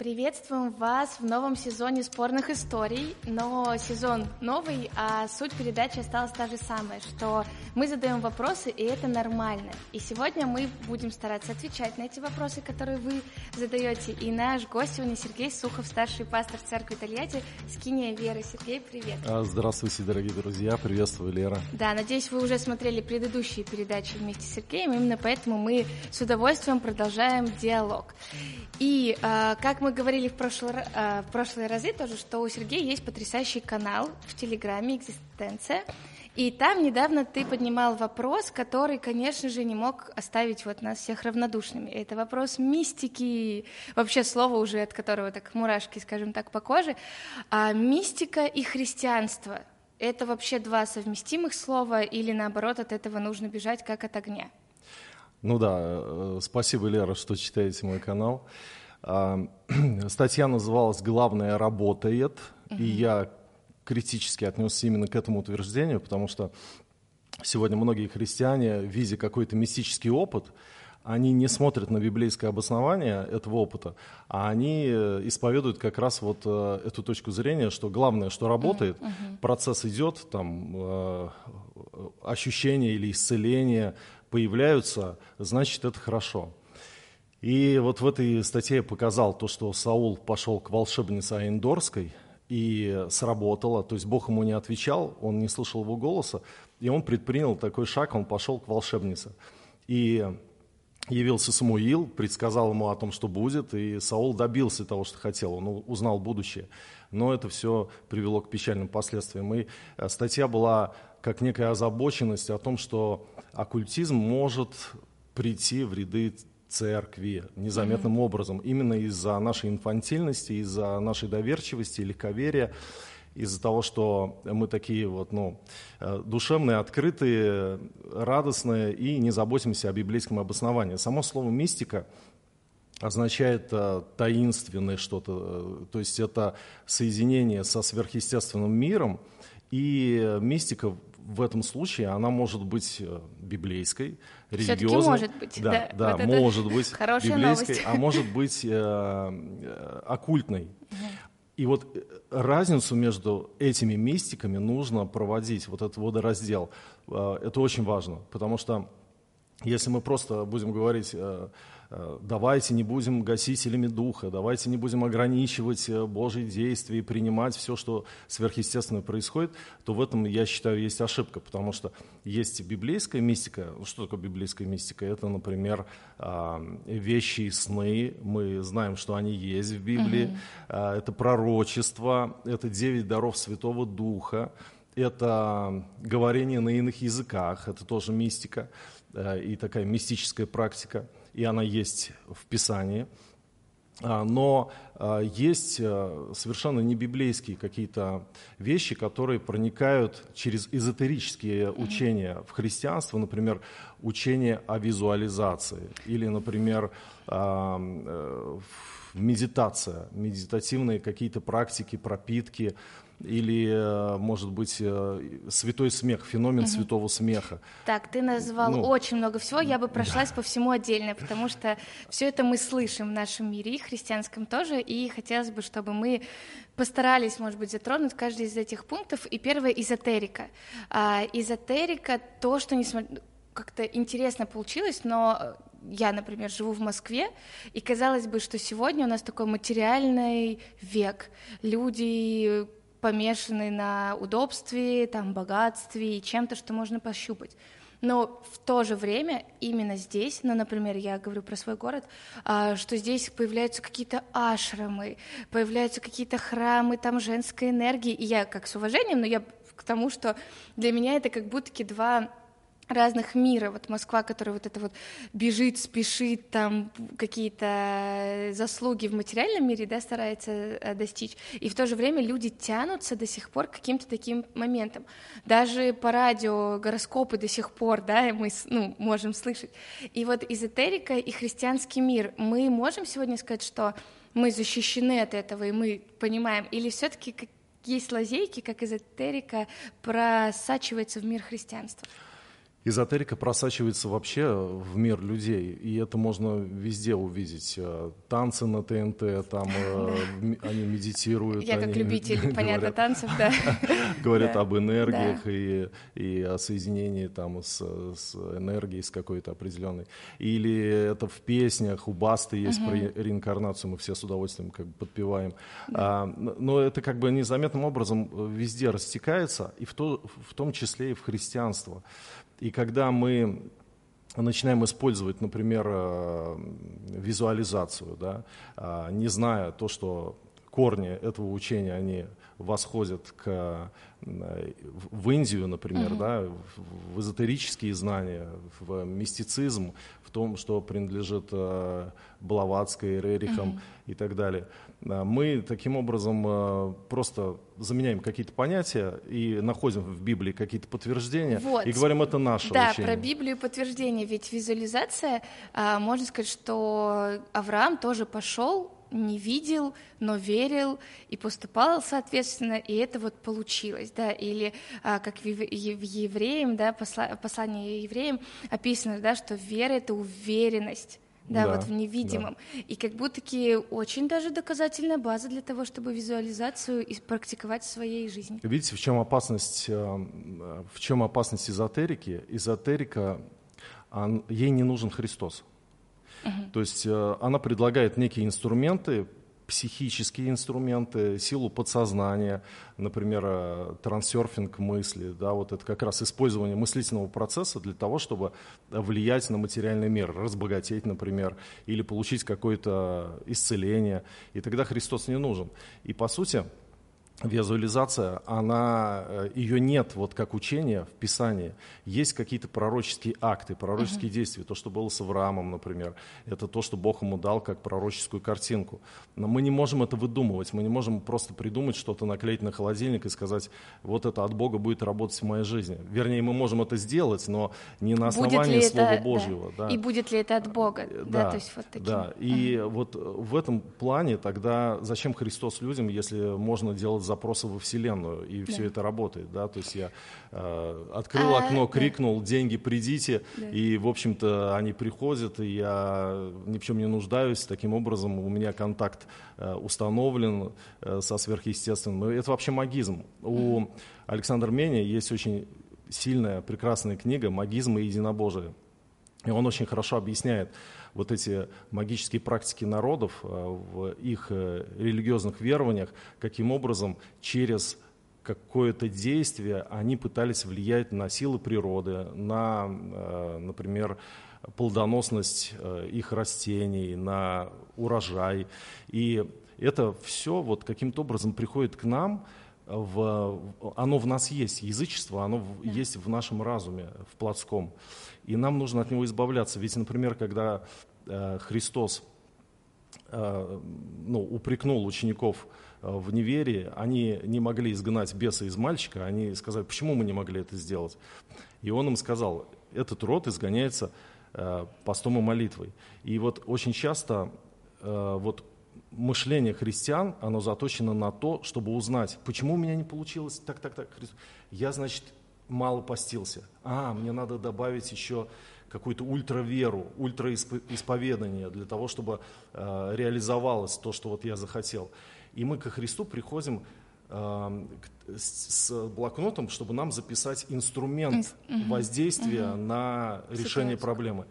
Приветствуем вас в новом сезоне спорных историй, но сезон новый, а суть передачи осталась та же самая, что мы задаем вопросы, и это нормально. И сегодня мы будем стараться отвечать на эти вопросы, которые вы задаете. И наш гость сегодня Сергей Сухов, старший пастор церкви Тольятти, Скиния Веры. Сергей, привет. А, здравствуйте, дорогие друзья, приветствую, Лера. Да, надеюсь, вы уже смотрели предыдущие передачи вместе с Сергеем, именно поэтому мы с удовольствием продолжаем диалог. И э, как мы говорили в прошлый, э, в прошлые разы тоже, что у Сергея есть потрясающий канал в Телеграме «Экзистенция», и там недавно ты поднимал вопрос, который, конечно же, не мог оставить вот нас всех равнодушными. Это вопрос мистики, вообще слово уже, от которого так мурашки, скажем так, по коже. А мистика и христианство — это вообще два совместимых слова или, наоборот, от этого нужно бежать как от огня? Ну да, э, спасибо, Лера, что читаете мой канал. Статья называлась «Главное работает», и я критически отнесся именно к этому утверждению, потому что сегодня многие христиане, видя какой-то мистический опыт, они не смотрят на библейское обоснование этого опыта, а они э, исповедуют как раз вот э, эту точку зрения, что главное, что работает, процесс идет, там ощущение или исцеление, появляются, значит, это хорошо. И вот в этой статье я показал то, что Саул пошел к волшебнице Аиндорской, и сработало, то есть Бог ему не отвечал, он не слышал его голоса, и он предпринял такой шаг, он пошел к волшебнице. И явился Самуил, предсказал ему о том, что будет, и Саул добился того, что хотел, он узнал будущее. Но это все привело к печальным последствиям. И э, статья была как некая озабоченность о том, что оккультизм может прийти в ряды церкви незаметным mm-hmm. образом, именно из-за нашей инфантильности, из-за нашей доверчивости, легковерия, из-за того, что мы такие вот, ну, э, душевные, открытые, радостные и не заботимся о библейском обосновании. Само слово «мистика» означает э, таинственное что-то, э, то есть это соединение со сверхъестественным миром, и мистика в этом случае она может быть э, библейской, религиозной. может быть, да. Да, да вот может быть библейской, новость. а может быть э, э, оккультной. И вот э, разницу между этими мистиками нужно проводить, вот этот водораздел. Это очень важно, потому что если мы просто будем говорить Э, давайте не будем гасителями духа, давайте не будем ограничивать э, Божьи действия и принимать все, что сверхъестественное происходит, то в этом, я считаю, есть ошибка, потому что есть библейская мистика. Что такое библейская мистика? Это, например, вещи и сны, мы знаем, что они есть в Библии, mm-hmm. это пророчество, это девять даров Святого Духа, это говорение на иных языках, это тоже мистика. э, и такая мистическая практика – и она есть в Писании. А, но а, есть а, совершенно не библейские какие-то вещи, которые проникают через эзотерические учения в христианство, например, учение о визуализации или, например, э, медитация, медитативные какие-то практики, пропитки, или, э, может быть, э, святой смех, феномен угу. святого смеха. Так, ты назвал ну, очень много всего, я бы прошлась да. по всему отдельно, потому что все это мы слышим в нашем мире, и христианском тоже, и хотелось бы, чтобы мы постарались, может быть, затронуть каждый из этих пунктов. И первое — эзотерика. А, эзотерика — то, что, несмотря как-то интересно получилось, но я, например, живу в Москве, и казалось бы, что сегодня у нас такой материальный век. Люди помешаны на удобстве, там, богатстве и чем-то, что можно пощупать. Но в то же время именно здесь, ну, например, я говорю про свой город, а, что здесь появляются какие-то ашрамы, появляются какие-то храмы, там женской энергии. И я как с уважением, но я к тому, что для меня это как будто два разных мира. Вот Москва, которая вот это вот бежит, спешит, там какие-то заслуги в материальном мире, да, старается э, достичь. И в то же время люди тянутся до сих пор к каким-то таким моментам. Даже по радио гороскопы до сих пор, да, мы ну, можем слышать. И вот эзотерика и христианский мир. Мы можем сегодня сказать, что мы защищены от этого, и мы понимаем, или все-таки есть лазейки, как эзотерика просачивается в мир христианства? Эзотерика просачивается вообще в мир людей, и это можно везде увидеть. Э, танцы на ТНТ, там э, они медитируют. Я как любитель, понятно, танцев, да. Говорят об энергиях и, о соединении там с, энергией, с какой-то определенной. Или это в песнях, у Басты есть про реинкарнацию, мы все с удовольствием как бы подпеваем. А, но это как бы незаметным образом везде растекается, и в том числе и в христианство. И когда мы начинаем использовать, например, э, визуализацию, да, а, не зная то, что корни этого учения, они восходят к, в Индию, например, mm-hmm. да, в эзотерические знания, в мистицизм, в том, что принадлежит э, Блаватской, Рерихам mm-hmm. и так далее. А мы таким образом э, просто заменяем какие-то понятия и находим в Библии какие-то подтверждения вот. и говорим, это наше да, учение. Да, про Библию подтверждение, ведь визуализация, а, можно сказать, что Авраам тоже пошел не видел, но верил и поступал соответственно, и это вот получилось, да, или как в, евреям, да, посла, послание евреям описано, да, что вера — это уверенность, да, да, вот в невидимом. Да. И как будто-таки очень даже доказательная база для того, чтобы визуализацию и практиковать в своей жизни. Видите, в чем опасность, э, в чем опасность эзотерики? Эзотерика, ей не нужен Христос. Угу. То есть э, она предлагает некие инструменты, психические инструменты, силу подсознания, например, э, трансерфинг мысли, да, вот это как раз использование мыслительного процесса для того, чтобы влиять на материальный мир, разбогатеть, например, или получить какое-то исцеление, и тогда Христос не нужен. И по сути, визуализация, она, э, ее нет вот как учение в Писании. Есть какие-то пророческие акты, пророческие uh-huh. действия. То, что было с Авраамом, например. Это то, что Бог ему дал как пророческую картинку. Но мы не можем это выдумывать. Мы не можем просто придумать что-то, наклеить на холодильник и сказать, вот это от Бога будет работать в моей жизни. Вернее, мы можем это сделать, но не на основании Слова это, Божьего. Да. Да. И будет ли это от Бога? Да, да то есть вот таким. Да, и uh-huh. вот в этом плане тогда зачем Христос людям, если можно делать запросы во Вселенную, и да. все это работает, да, то есть я э, открыл а, окно, крикнул, да. деньги придите, да. и, в общем-то, они приходят, и я ни в чем не нуждаюсь, таким образом у меня контакт э, установлен э, со сверхъестественным, это вообще магизм. У Александра Меня есть очень сильная, прекрасная книга «Магизм и единобожие», и он очень хорошо объясняет, вот эти магические практики народов э, в их э, религиозных верованиях, каким образом через какое-то действие они пытались влиять на силы природы, на, э, например, плодоносность их растений, на урожай. И это все вот каким-то образом приходит к нам, в, оно в нас есть, язычество, оно да. есть в нашем разуме, в плотском и нам нужно от него избавляться. Ведь, например, когда э, Христос э, ну, упрекнул учеников э, в неверии, они не могли изгнать беса из мальчика, они сказали, почему мы не могли это сделать? И он им сказал, этот род изгоняется э, постом и молитвой. И вот очень часто э, вот мышление христиан, оно заточено на то, чтобы узнать, почему у меня не получилось так, так, так. Я, значит, мало постился. А, мне надо добавить еще какую-то ультраверу, ультраисповедание для того, чтобы э, реализовалось то, что вот я захотел. И мы ко Христу приходим э, с блокнотом, чтобы нам записать инструмент воздействия на решение проблемы.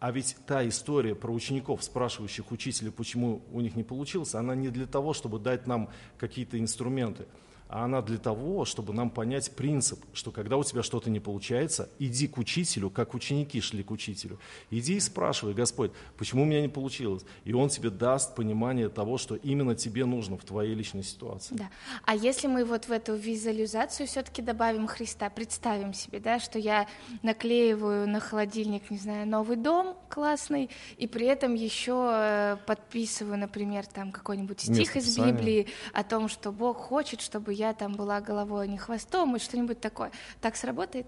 А ведь та история про учеников, спрашивающих учителя, почему у них не получилось, она не для того, чтобы дать нам какие-то инструменты а она для того, чтобы нам понять принцип, что когда у тебя что-то не получается, иди к учителю, как ученики шли к учителю. Иди и спрашивай, Господь, почему у меня не получилось? И Он тебе даст понимание того, что именно тебе нужно в твоей личной ситуации. Да. А если мы вот в эту визуализацию все-таки добавим Христа, представим себе, да, что я наклеиваю на холодильник, не знаю, новый дом классный, и при этом еще э, подписываю, например, там какой-нибудь стих из Библии о том, что Бог хочет, чтобы я там была головой, а не хвостом, и что-нибудь такое. Так сработает?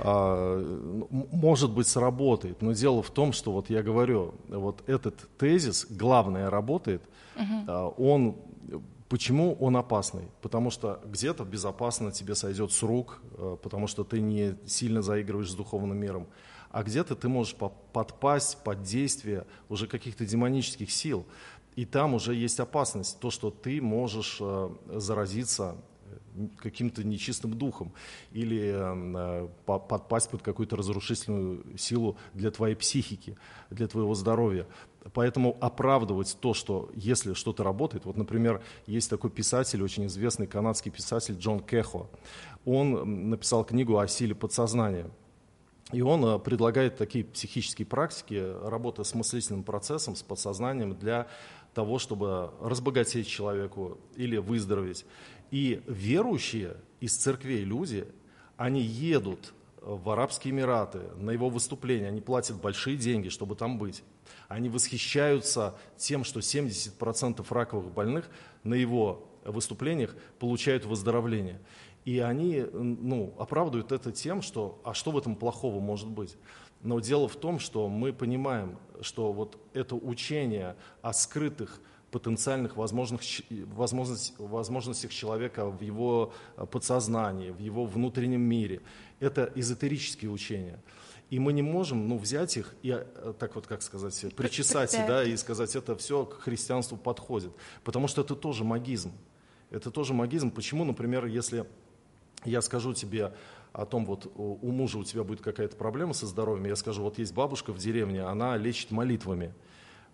А, может быть, сработает, но дело в том, что вот я говорю, вот этот тезис, главное, работает, угу. он Почему он опасный? Потому что где-то безопасно тебе сойдет с рук, э, потому что ты не сильно заигрываешь с духовным миром. А где-то ты можешь подпасть под действие уже каких-то демонических сил. И там уже есть опасность, то, что ты можешь э, заразиться каким-то нечистым духом или э, подпасть под какую-то разрушительную силу для твоей психики, для твоего здоровья. Поэтому оправдывать то, что если что-то работает, вот, например, есть такой писатель, очень известный канадский писатель Джон Кехо, он написал книгу о силе подсознания. И он э, предлагает такие психические практики, работы с мыслительным процессом, с подсознанием для того, чтобы разбогатеть человеку или выздороветь. И верующие из церквей люди, они едут в Арабские Эмираты на его выступление, они платят большие деньги, чтобы там быть. Они восхищаются тем, что 70% раковых больных на его выступлениях получают выздоровление. И они ну, оправдывают это тем, что а что в этом плохого может быть? Но дело в том, что мы понимаем, что вот это учение о скрытых потенциальных возможных, возможностях, возможностях человека в его э, подсознании, в его внутреннем мире. Это эзотерические учения. И мы не можем ну, взять их и, э, так вот, как сказать, причесать, да, и сказать, это все к христианству подходит. Потому что это тоже магизм. Это тоже магизм. Почему, например, если я скажу тебе о том, вот у мужа у тебя будет какая-то проблема со здоровьем, я скажу, вот есть бабушка в деревне, она лечит молитвами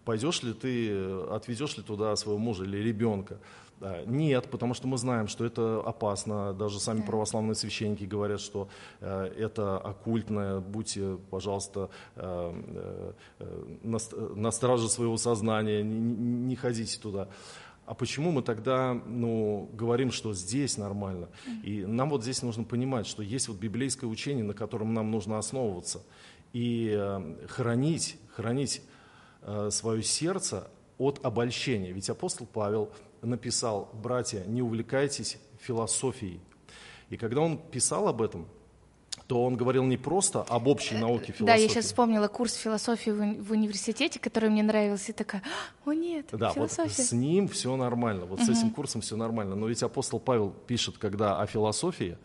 пойдешь ли ты, отвезешь ли туда своего мужа или ребенка. Нет, потому что мы знаем, что это опасно. Даже сами православные священники говорят, что э, это оккультное. Будьте, пожалуйста, э, э, на, на страже своего сознания, не, не ходите туда. А почему мы тогда ну, говорим, что здесь нормально? И нам вот здесь нужно понимать, что есть вот библейское учение, на котором нам нужно основываться. И хранить, хранить Э, свое сердце от обольщения. Ведь апостол Павел написал, братья, не увлекайтесь философией. И когда он писал об этом, то он говорил не просто об общей э, науке философии. Да, я сейчас вспомнила курс философии в, университете, который мне нравился, и такая, о нет, да, философия. Вот с ним все нормально, вот угу. с этим курсом все нормально. Но ведь апостол Павел пишет, когда о философии,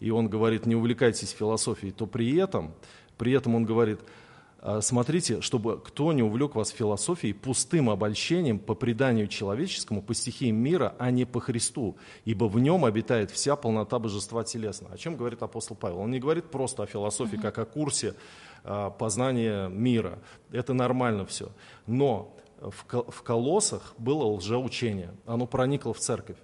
и он говорит, не увлекайтесь философией, то при этом, при этом он говорит, а, смотрите, чтобы кто не увлек вас философией пустым обольщением по преданию человеческому, по стихиям мира, а не по Христу, ибо в нем обитает вся полнота божества телесно. О чем говорит апостол Павел? Он не говорит просто о философии, как о курсе а, познания мира. Это нормально все. Но в колоссах было лжеучение, оно проникло в церковь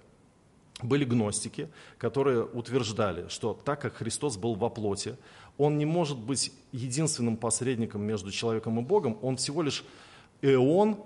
были гностики, которые утверждали, что так как Христос был во плоти, он не может быть единственным посредником между человеком и Богом, он всего лишь эон,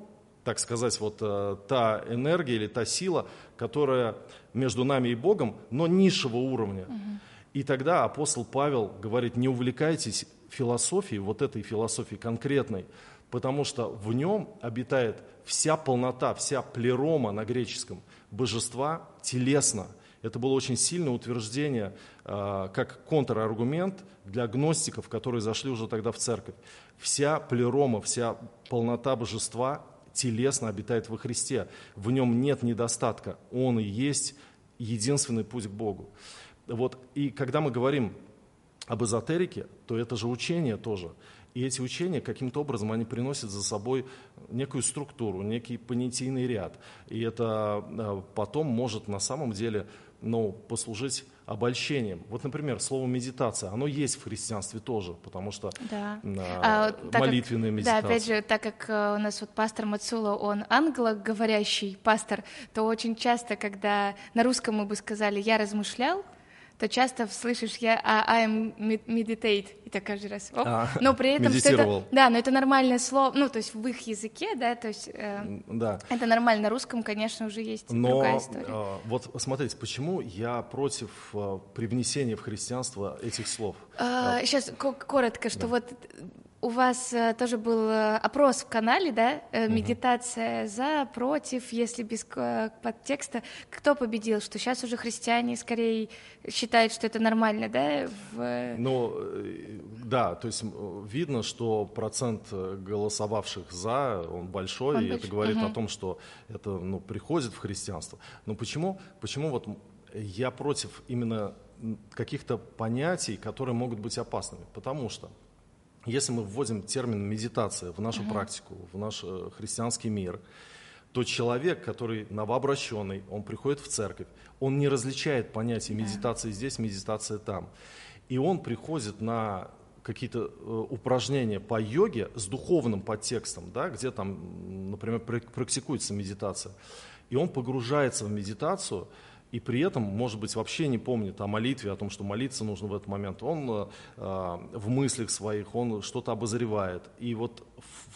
так сказать, вот э, та энергия или та сила, которая между нами и Богом, но низшего уровня. Угу. И тогда апостол Павел говорит, не увлекайтесь философией, вот этой философией конкретной, потому что в нем обитает вся полнота, вся плерома на греческом божества телесно – это было очень сильное утверждение, а, как контраргумент для гностиков, которые зашли уже тогда в церковь. Вся плерома, вся полнота божества телесно обитает во Христе. В нем нет недостатка. Он и есть единственный путь к Богу. Вот, и когда мы говорим об эзотерике, то это же учение тоже. И эти учения каким-то образом они приносят за собой некую структуру, некий понятийный ряд. И это а, потом может на самом деле ну, послужить обольщением. Вот, например, слово медитация, оно есть в христианстве тоже, потому что да. а, молитвенная как, медитация. Да, опять же, так как э, у нас вот пастор Мацула, он англоговорящий пастор, то очень часто, когда на русском мы бы сказали «я размышлял», то часто слышишь я I am meditate, и так каждый раз. Оп. А, но при этом это, да, но это нормальное слово, ну то есть в их языке, да, то есть э, да. это нормально. На русском, конечно, уже есть но, другая история. Э, вот смотрите, почему я против э, привнесения в христианство этих слов? А, сейчас коротко, что да. вот у вас э, тоже был э, опрос в канале, да? Э, медитация за, против, если без подтекста. Кто победил? Что сейчас уже христиане скорее считают, что это нормально, да? В... Ну, да, то есть видно, что процент голосовавших за, он большой, он и больш... это говорит угу. о том, что это ну, приходит в христианство. Но почему, почему вот я против именно каких-то понятий, которые могут быть опасными? Потому что если мы вводим термин медитация в нашу uh-huh. практику, в наш э, христианский мир, то человек, который новообращенный, он приходит в церковь, он не различает понятие медитации здесь, медитация там. И он приходит на какие-то э, упражнения по йоге с духовным подтекстом, да, где там, например, практикуется медитация. И он погружается в медитацию, и при этом, может быть, вообще не помнит о молитве, о том, что молиться нужно в этот момент. Он э, в мыслях своих, он что-то обозревает. И вот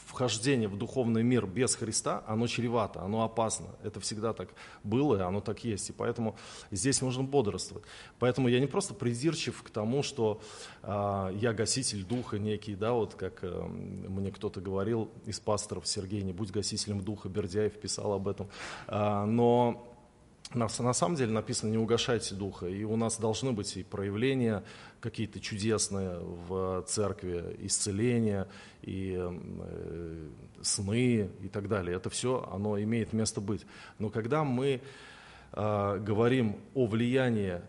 вхождение в духовный мир без Христа, оно чревато, оно опасно. Это всегда так было, и оно так есть. И поэтому здесь нужно бодрствовать. Поэтому я не просто придирчив к тому, что э, я гаситель духа некий, да, вот как э, мне кто-то говорил из пасторов, Сергей, не будь гасителем духа, Бердяев писал об этом. Э, но на, на самом деле написано «не угошайте духа», и у нас должны быть и проявления какие-то чудесные в церкви, исцеления, и э, сны и так далее. Это все, оно имеет место быть. Но когда мы э, говорим о влиянии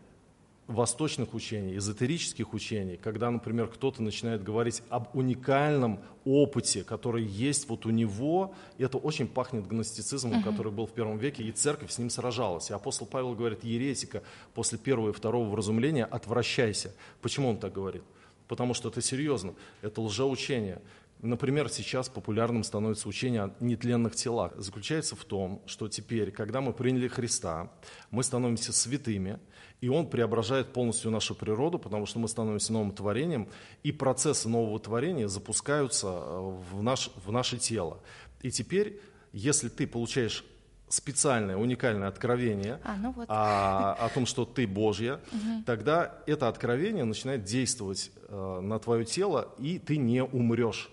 восточных учений, эзотерических учений, когда, например, кто-то начинает говорить об уникальном опыте, который есть вот у него, это очень пахнет гностицизмом, uh-huh. который был в первом веке, и церковь с ним сражалась. И апостол Павел говорит, еретика после первого и второго вразумления отвращайся. Почему он так говорит? Потому что это серьезно, это лжеучение. Например, сейчас популярным становится учение о нетленных телах. Заключается в том, что теперь, когда мы приняли Христа, мы становимся святыми, и Он преображает полностью нашу природу, потому что мы становимся новым творением, и процессы нового творения запускаются э, в, наш, в наше тело. И теперь, если ты получаешь специальное, уникальное откровение а, ну вот. о, о том, что ты Божья, угу. тогда это откровение начинает действовать э, на твое тело, и ты не умрешь.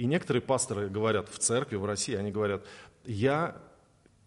И некоторые пасторы говорят в церкви, в России, они говорят, я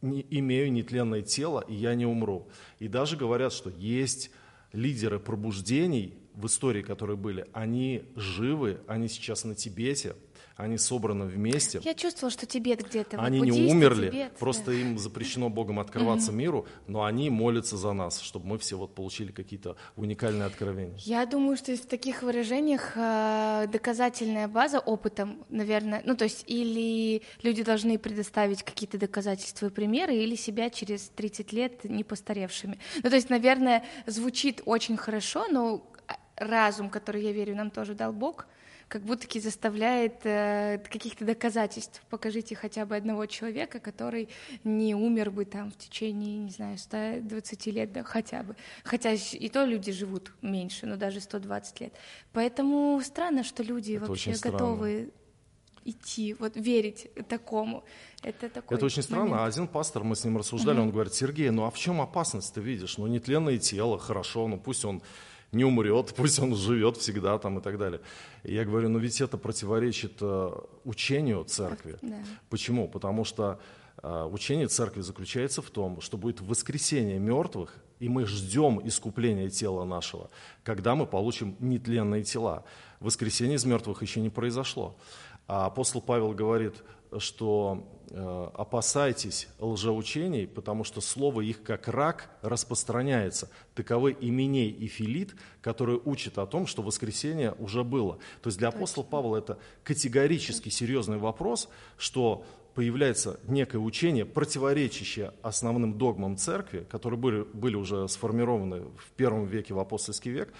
не имею нетленное тело, и я не умру. И даже говорят, что есть лидеры пробуждений в истории, которые были, они живы, они сейчас на Тибете, они собраны вместе. Я чувствовала, что Тибет где-то. Они вот, не умерли, Тибет, просто да. им запрещено Богом открываться mm-hmm. миру, но они молятся за нас, чтобы мы все вот получили какие-то уникальные откровения. Я думаю, что в таких выражениях э, доказательная база опытом, наверное, ну то есть или люди должны предоставить какие-то доказательства и примеры, или себя через 30 лет не постаревшими. Ну то есть, наверное, звучит очень хорошо, но разум, который, я верю, нам тоже дал Бог — как будто заставляет э, каких-то доказательств. Покажите хотя бы одного человека, который не умер бы там в течение, не знаю, 120 лет, да, хотя бы. Хотя и то люди живут меньше, но даже 120 лет. Поэтому странно, что люди Это вообще готовы идти, вот верить такому. Это, такой это очень странно. Момент. Один пастор, мы с ним рассуждали, угу. он говорит, Сергей, ну а в чем опасность ты видишь? Ну нетленное тело, хорошо, ну пусть он не умрет, пусть он живет всегда там и так далее. И я говорю, ну ведь это противоречит э, учению церкви. Да. Почему? Потому что э, учение церкви заключается в том, что будет воскресение мертвых, и мы ждем искупления тела нашего, когда мы получим нетленные тела. Воскресение из мертвых еще не произошло. А апостол Павел говорит, что опасайтесь лжеучений, потому что слово их как рак распространяется. Таковы именей и филит, которые учат о том, что воскресение уже было. То есть для апостола Павла это категорически серьезный вопрос, что появляется некое учение, противоречащее основным догмам церкви, которые были, были уже сформированы в первом веке, в апостольский век,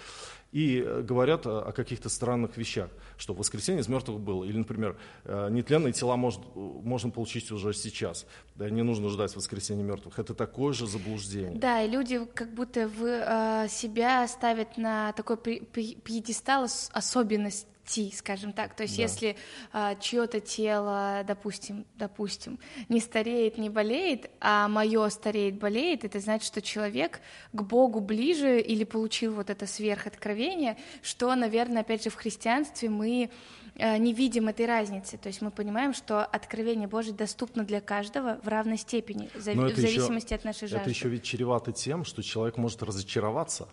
и э, говорят о, каких-то странных вещах, что воскресенье из мертвых было. Или, например, э, нетленные тела может, можно получить уже сейчас. Да, не нужно ждать воскресения мертвых. Это такое же заблуждение. Да, и люди как будто в, э, себя ставят на такой пьедестал особенность идти, скажем так. То есть, да. если а, чье-то тело, допустим, допустим, не стареет, не болеет, а мое стареет, болеет, это значит, что человек к Богу ближе или получил вот это сверхоткровение, что, наверное, опять же, в христианстве мы Э, не видим этой разницы. То есть мы понимаем, что откровение Божье доступно для каждого в равной степени, в зависимости еще, от нашей жажды. Это еще ведь чревато тем, что человек может разочароваться,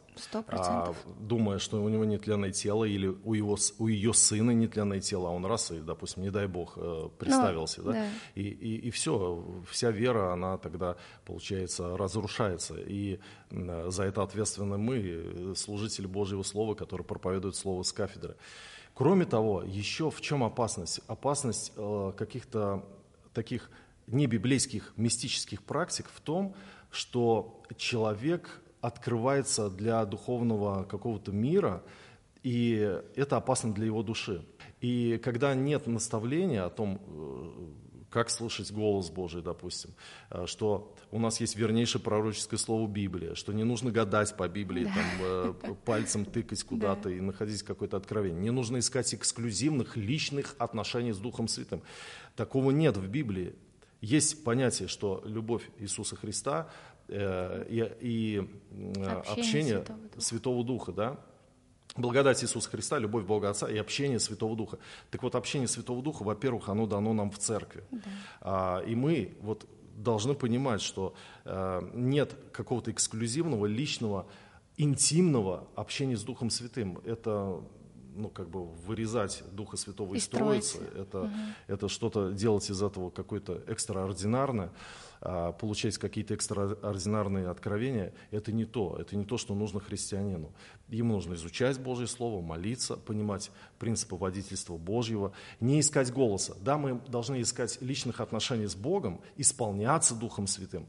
а, думая, что у него нетленное тело или у, его, у ее сына нетленное тело, а он раз и, допустим, не дай бог, э, представился. Ну, да? Да. И, и, и все, вся вера, она тогда, получается, разрушается. И за это ответственны мы, служители Божьего Слова, которые проповедуют Слово с кафедры. Кроме того, еще в чем опасность? Опасность э, каких-то таких небиблейских мистических практик в том, что человек открывается для духовного какого-то мира, и это опасно для его души. И когда нет наставления о том, э, как слышать голос Божий, допустим, э, что у нас есть вернейшее пророческое слово Библия, что не нужно гадать по Библии, да. там, э, пальцем тыкать куда-то да. и находить какое-то откровение. Не нужно искать эксклюзивных личных отношений с Духом Святым. Такого нет в Библии. Есть понятие, что любовь Иисуса Христа и, и э, общение, общение Святого Духа, Святого Духа да, Благодать Иисуса Христа, любовь Бога Отца и общение Святого Духа. Так вот, общение Святого Духа, во-первых, оно дано нам в церкви. Да. А, и мы вот должны понимать, что а, нет какого-то эксклюзивного, личного, интимного общения с Духом Святым. Это ну, как бы вырезать Духа Святого из Троицы, это, угу. это что-то делать из этого какое-то экстраординарное, а, получать какие-то экстраординарные откровения, это не то, это не то, что нужно христианину. Ему нужно изучать Божье Слово, молиться, понимать принципы водительства Божьего, не искать голоса. Да, мы должны искать личных отношений с Богом, исполняться Духом Святым,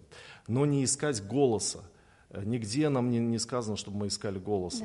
но не искать голоса. Нигде нам не, не сказано, чтобы мы искали голоса. Да.